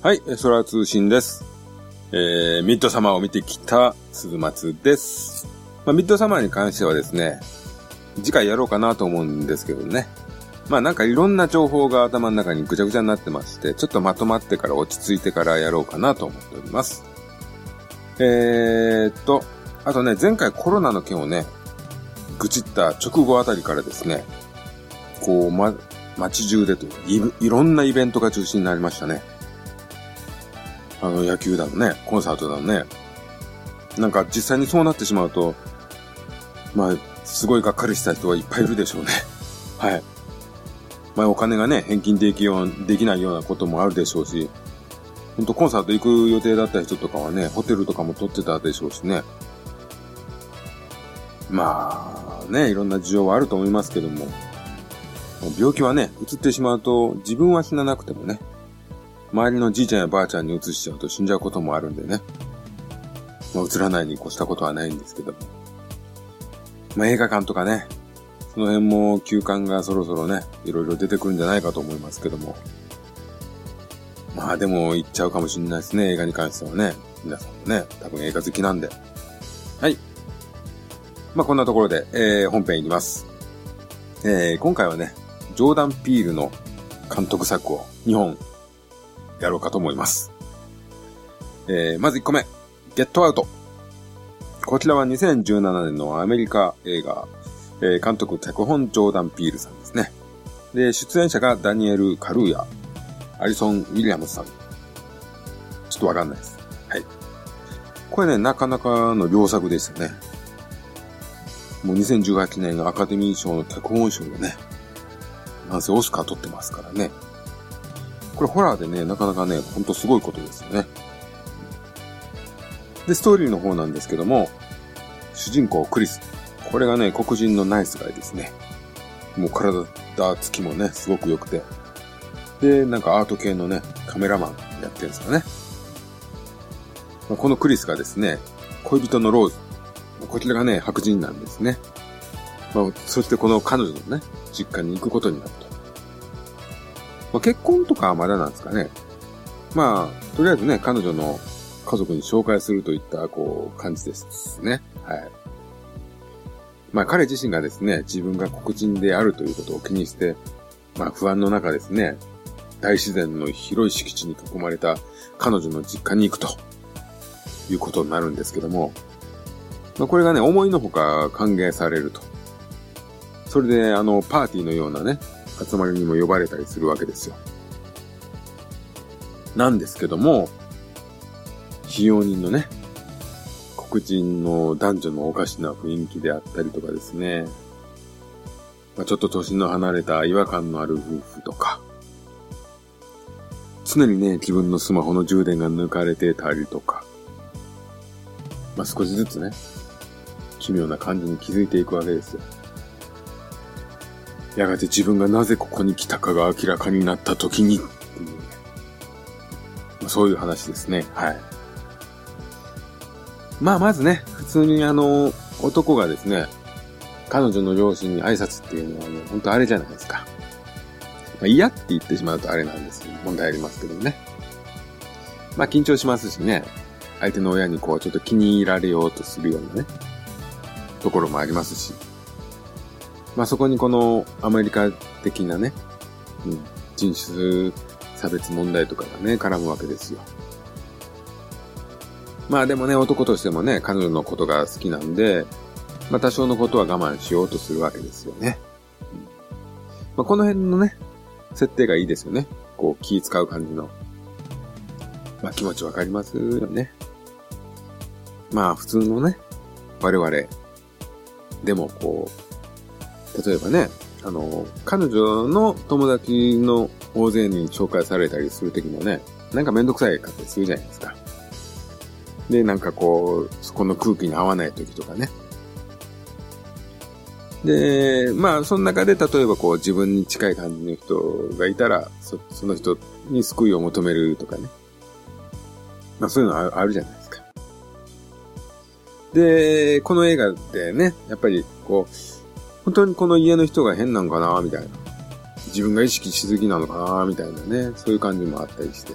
はい、空通信です。えー、ミッドサマーを見てきた鈴松です。まあ、ミッドサマーに関してはですね、次回やろうかなと思うんですけどね。まあなんかいろんな情報が頭の中にぐちゃぐちゃになってまして、ちょっとまとまってから落ち着いてからやろうかなと思っております。えーっと、あとね、前回コロナの件をね、愚痴った直後あたりからですね、こう、ま、街中でというかい、いろんなイベントが中止になりましたね。あの、野球だのね、コンサートだのね。なんか実際にそうなってしまうと、まあ、すごいがっかりした人はいっぱいいるでしょうね。はい。まあ、お金がね、返金できよう、できないようなこともあるでしょうし、ほんとコンサート行く予定だった人とかはね、ホテルとかも取ってたでしょうしね。まあ、ね、いろんな事情はあると思いますけども、病気はね、移ってしまうと、自分は死ななくてもね、周りのじいちゃんやばあちゃんに移しちゃうと死んじゃうこともあるんでね。まあ、移らないに越したことはないんですけど。まあ、映画館とかね、その辺も休館がそろそろね、いろいろ出てくるんじゃないかと思いますけども。まあでも行っちゃうかもしれないですね、映画に関してはね。皆さんもね、多分映画好きなんで。はい。まあこんなところで、えー、本編いきます。えー、今回はね、ジョーダン・ピールの監督作を2本やろうかと思います。えー、まず1個目、ゲットアウト。こちらは2017年のアメリカ映画、えー、監督脚本ジョーダン・ピールさんですね。で、出演者がダニエル・カルーヤ、アリソン・ウィリアムズさん。ちょっとわかんないです。はい。これね、なかなかの良作でしたね。もう2018年のアカデミー賞の脚本賞でね、なんせオスカー取ってますからね。これホラーでね、なかなかね、ほんとすごいことですよね。で、ストーリーの方なんですけども、主人公クリス。これがね、黒人のナイスガイですね。もう体つきもね、すごく良くて。で、なんかアート系のね、カメラマンやってるんですかね。このクリスがですね、恋人のローズ。こちらがね、白人なんですね。まあ、そしてこの彼女のね、実家に行くことになると。まあ、結婚とかはまだなんですかね。まあ、とりあえずね、彼女の家族に紹介するといった、こう、感じですね。はい。まあ、彼自身がですね、自分が黒人であるということを気にして、まあ、不安の中ですね、大自然の広い敷地に囲まれた彼女の実家に行くということになるんですけども、まあ、これがね、思いのほか歓迎されると。それで、あの、パーティーのようなね、集まりにも呼ばれたりするわけですよ。なんですけども、使用人のね、黒人の男女のおかしな雰囲気であったりとかですね、まあ、ちょっと年の離れた違和感のある夫婦とか、常にね、自分のスマホの充電が抜かれてたりとか、まあ、少しずつね、奇妙な感じに気づいていくわけですよ。やがて自分がなぜここに来たかが明らかになった時に、そういう話ですね。はい。まあ、まずね、普通にあの、男がですね、彼女の両親に挨拶っていうのはね、本当あれじゃないですか。まあ、嫌って言ってしまうとあれなんです、問題ありますけどね。まあ、緊張しますしね、相手の親にこう、ちょっと気に入られようとするようなね、ところもありますし。まあ、そこにこのアメリカ的なね、うん、人種差別問題とかがね、絡むわけですよ。まあでもね、男としてもね、彼女のことが好きなんで、まあ多少のことは我慢しようとするわけですよね。うんまあ、この辺のね、設定がいいですよね。こう気使う感じの。まあ気持ちわかりますよね。まあ普通のね、我々でもこう、例えばね、あの、彼女の友達の大勢に紹介されたりするときもね、なんかめんどくさいかったりするじゃないですか。で、なんかこう、そこの空気に合わないときとかね。で、まあ、その中で例えばこう自分に近い感じの人がいたら、そその人に救いを求めるとかね。まあそういうのああるじゃないですか。で、この映画でね、やっぱりこう、本当にこの家の人が変なんかなみたいな。自分が意識しすぎなのかなみたいなね。そういう感じもあったりして。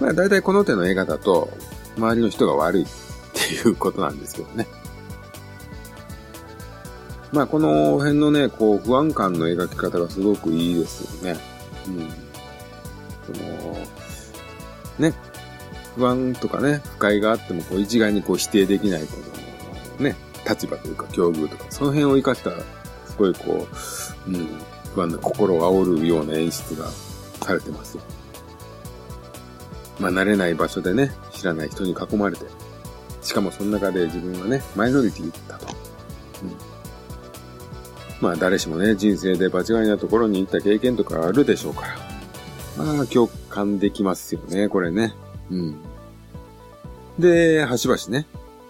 まあ大体この手の映画だと、周りの人が悪いっていうことなんですけどね。まあこの辺のね、こう不安感の描き方がすごくいいですよね。うん。その、ね、不安とかね、不快があってもこう一概にこう否定できないこの、ね、立場というか境遇とか、その辺を活かした、すごいこう、うん、不安な心を煽るような演出がされてますよ。まあ慣れない場所でね、知らない人に囲まれて、しかもその中で自分はね、マイノリティだと。うん、まあ誰しもね、人生で場違いなところに行った経験とかあるでしょうから。まあ共感できますよね、これね。うん。で、端々ね、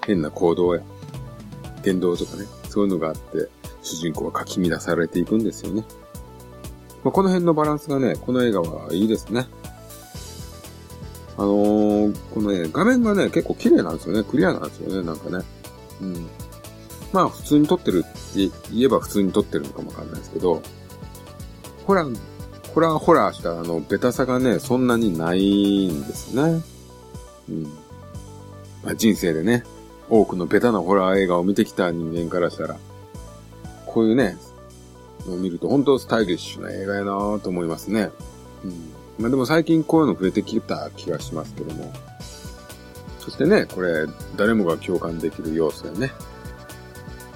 変な行動や、言動とかね、そういうのがあって、主人公はかき乱されていくんですよね。まあ、この辺のバランスがね、この映画はいいですね。あのー、このね、画面がね、結構綺麗なんですよね。クリアなんですよね、なんかね。うん。まあ、普通に撮ってるって言えば普通に撮ってるのかもわかんないですけど、ホラー、ホラーホラーしたあの、ベタさがね、そんなにないんですね。うん。まあ、人生でね、多くのベタなホラー映画を見てきた人間からしたら、こういうね、を見ると本当スタイリッシュな映画やなと思いますね。うん。まあでも最近こういうの増えてきた気がしますけども。そしてね、これ、誰もが共感できる要素やね。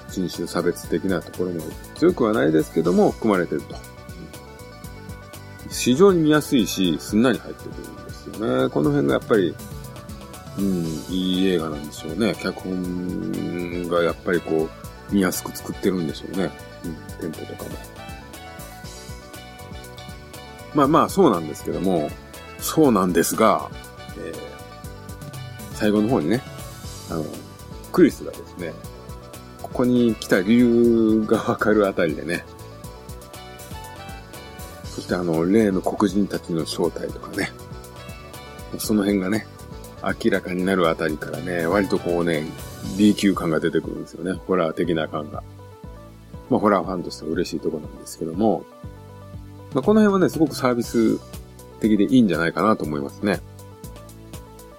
人種差別的なところも強くはないですけども、含まれてると。非常に見やすいし、すんなり入ってくるんですよね。この辺がやっぱり、うん、いい映画なんでしょうね。脚本がやっぱりこう、見やすく作ってるんでしょうね。うん、テンポとかも。まあまあ、そうなんですけども、そうなんですが、えー、最後の方にね、あの、クリスがですね、ここに来た理由がわかるあたりでね、そしてあの、例の黒人たちの正体とかね、その辺がね、明らかになるあたりからね、割とこうね、B 級感が出てくるんですよね。ホラー的な感が。まあ、ホラーファンとしては嬉しいとこなんですけども、まあ、この辺はね、すごくサービス的でいいんじゃないかなと思いますね。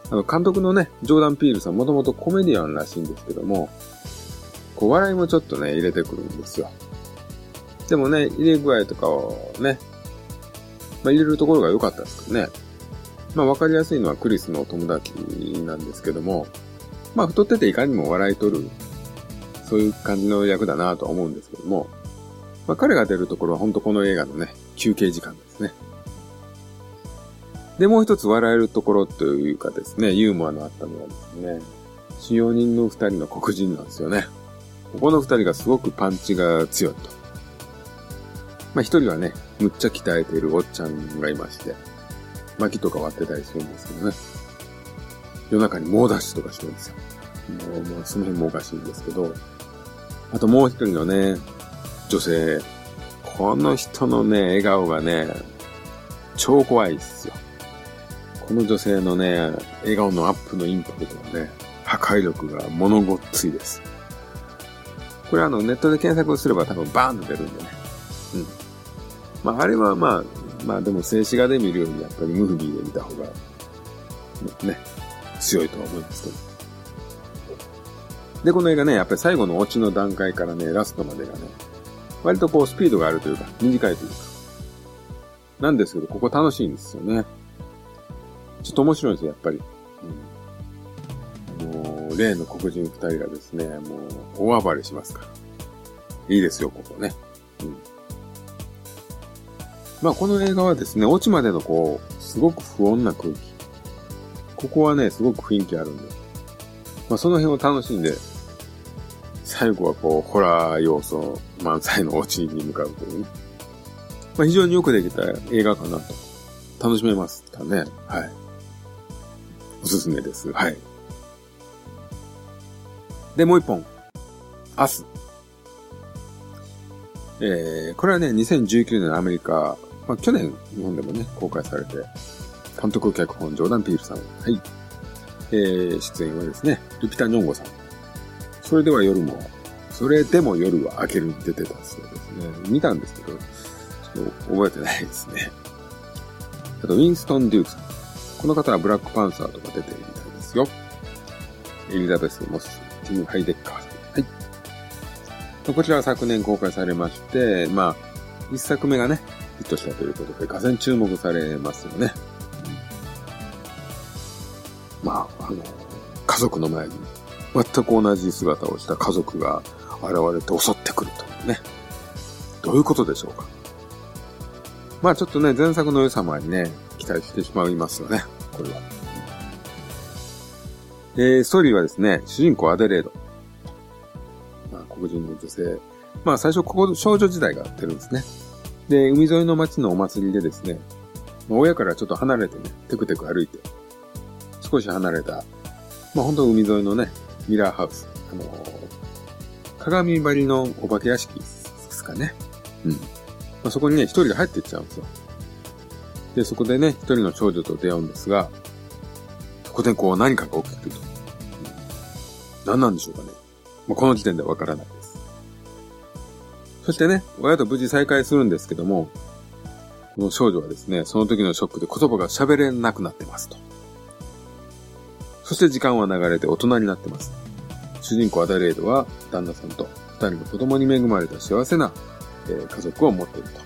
あの、監督のね、ジョーダン・ピールさんもともとコメディアンらしいんですけども、こう、笑いもちょっとね、入れてくるんですよ。でもね、入れ具合とかをね、まあ、入れるところが良かったですけどね。まあ、わかりやすいのはクリスの友達なんですけども、まあ、太ってていかにも笑い取るそういう感じの役だなとは思うんですけども、まあ、彼が出るところは本当この映画のね、休憩時間ですね。で、もう一つ笑えるところというかですね、ユーモアのあったのはですね、使用人の二人の黒人なんですよね。ここの二人がすごくパンチが強いと。まあ一人はね、むっちゃ鍛えているおっちゃんがいまして、薪とか割ってたりするんですけどね。夜中に猛ダッシュとかしてるんですよ。もう、もうその辺もおかしいんですけど、あともう一人のね、女性。この人のね、笑顔がね、超怖いっすよ。この女性のね、笑顔のアップのインパクトはね、破壊力が物ごっついです。これあの、ネットで検索すれば多分バーンと出るんでね。うん。まあ、あれはまあ、まあでも静止画で見るよりやっぱりムービーで見た方が、ね、強いとは思いますけど。で、この映画ね、やっぱり最後のオチの段階からね、ラストまでがね、割とこうスピードがあるというか、短いというか。なんですけど、ここ楽しいんですよね。ちょっと面白いんですよ、やっぱり。うん、もう、例の黒人二人がですね、もう、大暴れしますから。いいですよ、ここね。まあ、この映画はですね、オチまでのこう、すごく不穏な空気。ここはね、すごく雰囲気あるんで。まあ、その辺を楽しんで最後はこう、ホラー要素満載のオチに向かうという、ねまあ、非常によくできた映画かなと。楽しめましたね。はい。おすすめです。はい。で、もう一本。明日。えー、これはね、2019年のアメリカ、まあ、去年日本でもね、公開されて、監督脚本、ジョーダン・ピールさん。はい。えー、出演はですね、ルピタ・ニョンゴさん。それでは夜も、それでも夜は明けるに出てたそうですね。見たんですけど、ちょっと覚えてないですね。あと、ウィンストン・デュークさん。この方はブラックパンサーとか出てるみたいですよ。エリザベス・モス、ティム・ハイデッカーさん。はい。こちらは昨年公開されまして、まあ、一作目がね、ヒットしたということで、がぜ注目されますよね。まあ、あの、家族の前に全く同じ姿をした家族が現れて襲ってくるというね。どういうことでしょうか。まあちょっとね、前作の良さもありね、期待してしまいますよね。これは。えー、ストーリーはですね、主人公アデレード。まあ黒人の女性。まあ最初ここ少女時代が出るんですね。で、海沿いの町のお祭りでですね、親からちょっと離れてね、テクテク歩いて、少し離れた、まあ本当海沿いのね、ミラーハウス。あのー、鏡張りのお化け屋敷ですかね。うん。まあ、そこにね、一人で入っていっちゃうんですよ。で、そこでね、一人の少女と出会うんですが、そこでこう何かが起きてると。何なんでしょうかね。まあ、この時点ではわからないで。そしてね、親と無事再会するんですけども、この少女はですね、その時のショックで言葉が喋れなくなってますと。そして時間は流れて大人になってます。主人公アダレードは旦那さんと二人の子供に恵まれた幸せな、えー、家族を持っていると。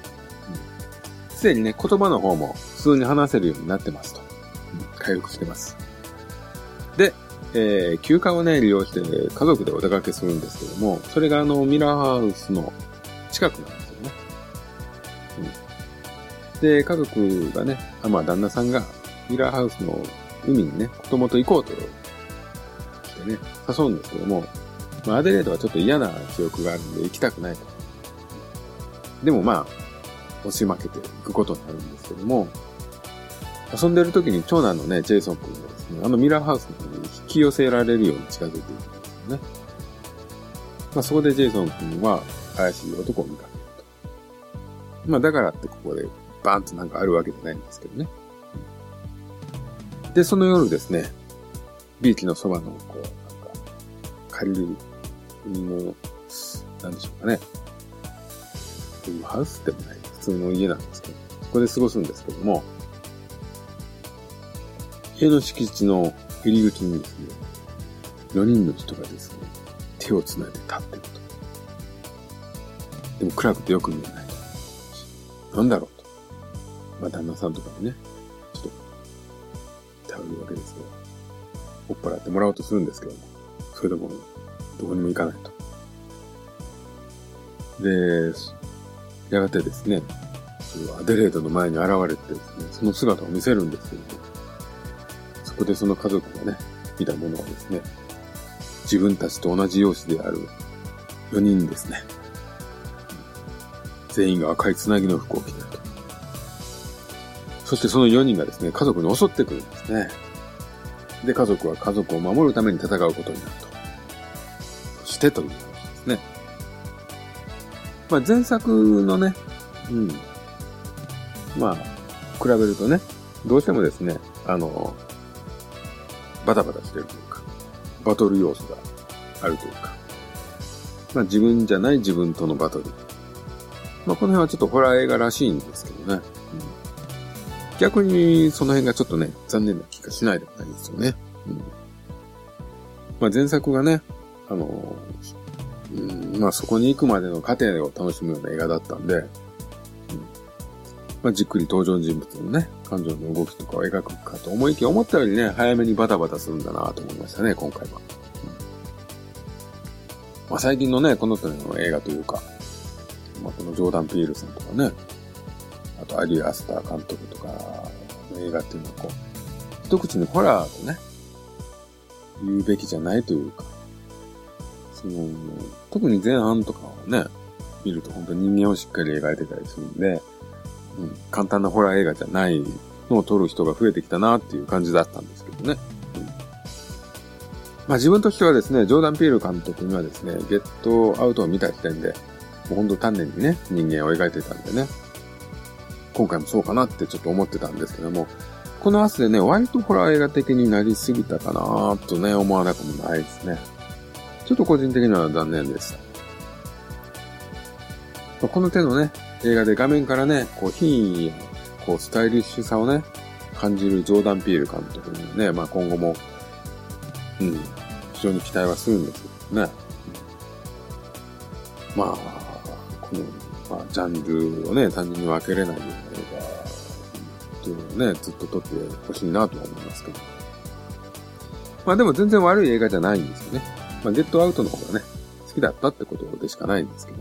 す、で、にね、言葉の方も普通に話せるようになってますと。うん、回復してます。で、えー、休暇をね、利用して家族でお出かけするんですけども、それがあの、ミラーハウスの近くなんですよね。うん、で、家族がね、あまあ、旦那さんがミラーハウスの海にね、子供と行こうとしてね、誘うんですけども、まあ、アデレードはちょっと嫌な記憶があるんで行きたくないと。でもまあ、押し負けていくことになるんですけども、遊んでる時に長男のね、ジェイソン君がですね、あのミラーハウスの方に引き寄せられるように近づいていくんですよね。まあそこでジェイソン君は怪しい男を見かけると。まあだからってここでバーンとなんかあるわけじゃないんですけどね。で、その夜ですね、ビーチのそばの、こう、なんか、借りる海の、なんでしょうかね。ハウスでもない、普通の家なんですけど、そこで過ごすんですけども、家の敷地の入り口にですね、4人の人がですね、手を繋いで立ってると。でも暗くてよく見えない。なんだろうと。まあ、旦那さんとかにね、ちょっと頼るわけですよ。追っ払ってもらおうとするんですけども、それでも、どこにも行かないと。で、やがてですね、アデレードの前に現れてですね、その姿を見せるんですけども、そこでその家族がね、見たものはですね、自分たちと同じ容姿である4人ですね。全員が赤いつなぎの服を着ていると。そしてその4人がですね、家族に襲ってくるんですね。で、家族は家族を守るために戦うことになると。そしてという話ですね。まあ前作のね、うん。まあ、比べるとね、どうしてもですね、あの、バタバタしてるというか、バトル要素があるというか、まあ自分じゃない自分とのバトル。まあこの辺はちょっとホラー映画らしいんですけどね。逆にその辺がちょっとね、残念な気がしないでもないですよね。うん。まあ前作がね、あの、うん、まあそこに行くまでの過程を楽しむような映画だったんで、まあじっくり登場人物のね、感情の動きとかを描くかと思いきや思ったよりね、早めにバタバタするんだなと思いましたね、今回は。うん、まあ最近のね、この手の映画というか、まあこのジョーダン・ピールさんとかね、あとアリ・アスター監督とかの映画っていうのはこう、一口にホラーとね、言うべきじゃないというか、その、特に前半とかをね、見ると本当に人間をしっかり描いてたりするんで、うん、簡単なホラー映画じゃないのを撮る人が増えてきたなっていう感じだったんですけどね。うん、まあ自分としてはですね、ジョーダン・ピール監督にはですね、ゲットアウトを見た時点で、もうほんと丹念にね、人間を描いてたんでね、今回もそうかなってちょっと思ってたんですけども、この明日でね、割とホラー映画的になりすぎたかなとね、思わなくもないですね。ちょっと個人的には残念でした。この手のね、映画で画面からね、こう、品位や、こう、スタイリッシュさをね、感じるジョーダン・ピール監督にね、まあ今後も、うん、非常に期待はするんですけどね。まあ、この、まあ、ジャンルをね、単純に分けれないような映画っていうのをね、ずっと撮ってほしいなとは思いますけど。まあでも全然悪い映画じゃないんですよね。まあ、ゲットアウトの方がね、好きだったってことでしかないんですけど。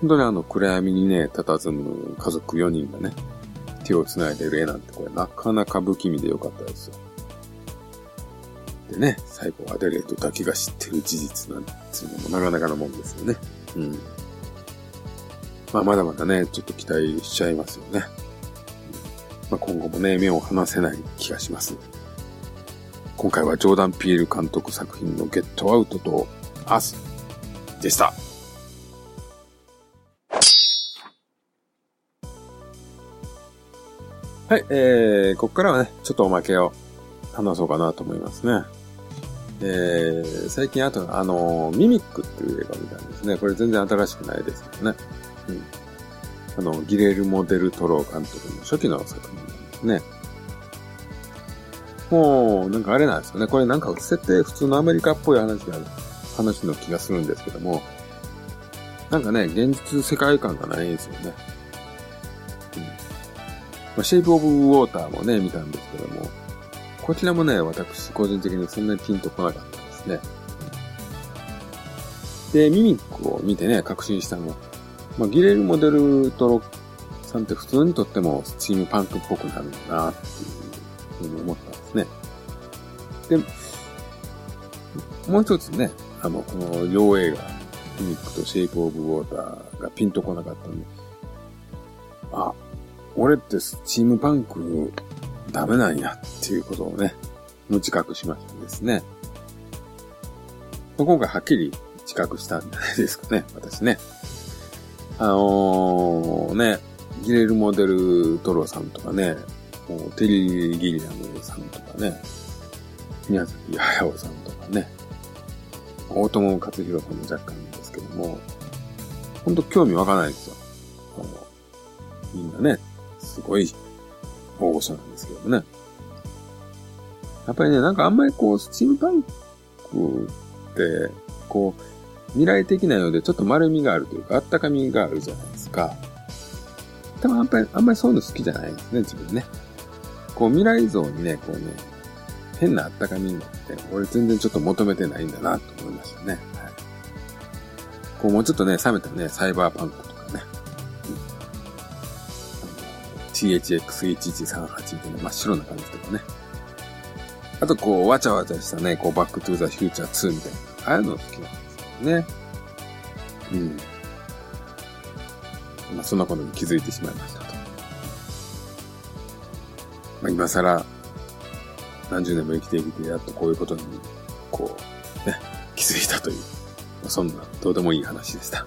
本当にあの、暗闇にね、佇む家族4人がね、手を繋いでる絵なんてこれなかなか不気味でよかったですよ。でね、最後アデレートだけが知ってる事実なんていうのもなかなかのもんですよね。うん。まあまだまだね、ちょっと期待しちゃいますよね。まあ今後もね、目を離せない気がします。今回はジョーダン・ピール監督作品のゲットアウトとアスでした。はい、えー、ここからはね、ちょっとおまけを話そうかなと思いますね。えー、最近あと、あの、ミミックっていう映画を見たんですね。これ全然新しくないですけどね。うん。あの、ギレルモ・デル・トロー監督の初期の作品ですね。もう、なんかあれなんですよね。これなんか設定普通のアメリカっぽい話がある、話の気がするんですけども、なんかね、現実世界観がないんですよね。まあ、シェイプオブウォーターもね、見たんですけども、こちらもね、私個人的にそんなにピンとこなかったですね。で、ミミックを見てね、確信したのは、まあ、ギレルモデルトロさんって普通にとってもスチームパンクっぽくなるんだなっていうふうに思ったんですね。で、もう一つね、あの、この両映画、ミミックとシェイプオブウォーターがピンとこなかったんで、あ、俺ってスチームパンクダメなんやっていうことをね、無自覚しましたですね。今回はっきり自覚したんじゃないですかね、私ね。あのー、ね、ギレルモデルトロさんとかね、もうテリー・ギリアムさんとかね、宮崎駿さんとかね、大友克弘さんも若干ですけども、ほんと興味わかないですよ。みんなね、すごい大御所なんですけどもね。やっぱりね、なんかあんまりこう、スチームパンクって、こう、未来的なようでちょっと丸みがあるというか、あったかみがあるじゃないですか。多分あんまり、あんまりそういうの好きじゃないですね、自分ね。こう、未来像にね、こうね、変なあったかみになって、俺全然ちょっと求めてないんだなと思いましたね。はい。こう、もうちょっとね、冷めたね、サイバーパンクとかね。THX1138 みたいな真っ白な感じとかね。あとこう、わちゃわちゃしたね、こう、バックトゥーザフューチャー2みたいな。ああいうの好きなんですけどね。うん。まあ、そんなことに気づいてしまいましたと。まあ、今更、何十年も生きてきて、やっとこういうことに、こう、ね、気づいたという、まあ、そんな、どうでもいい話でした。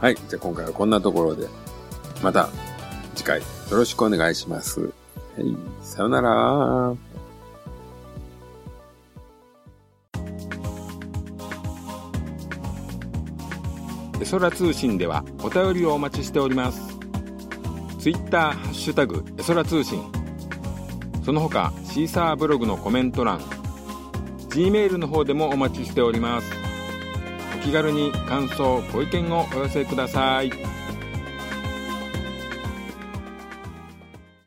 はい。じゃあ今回はこんなところで、また次回よろしくお願いします。はい、さよなら。空通信ではお便りをお待ちしております。ツイッターハッシュタグエソラ通信。その他シーサーブログのコメント欄 G メールの方でもお待ちしております。お気軽に感想ご意見をお寄せください。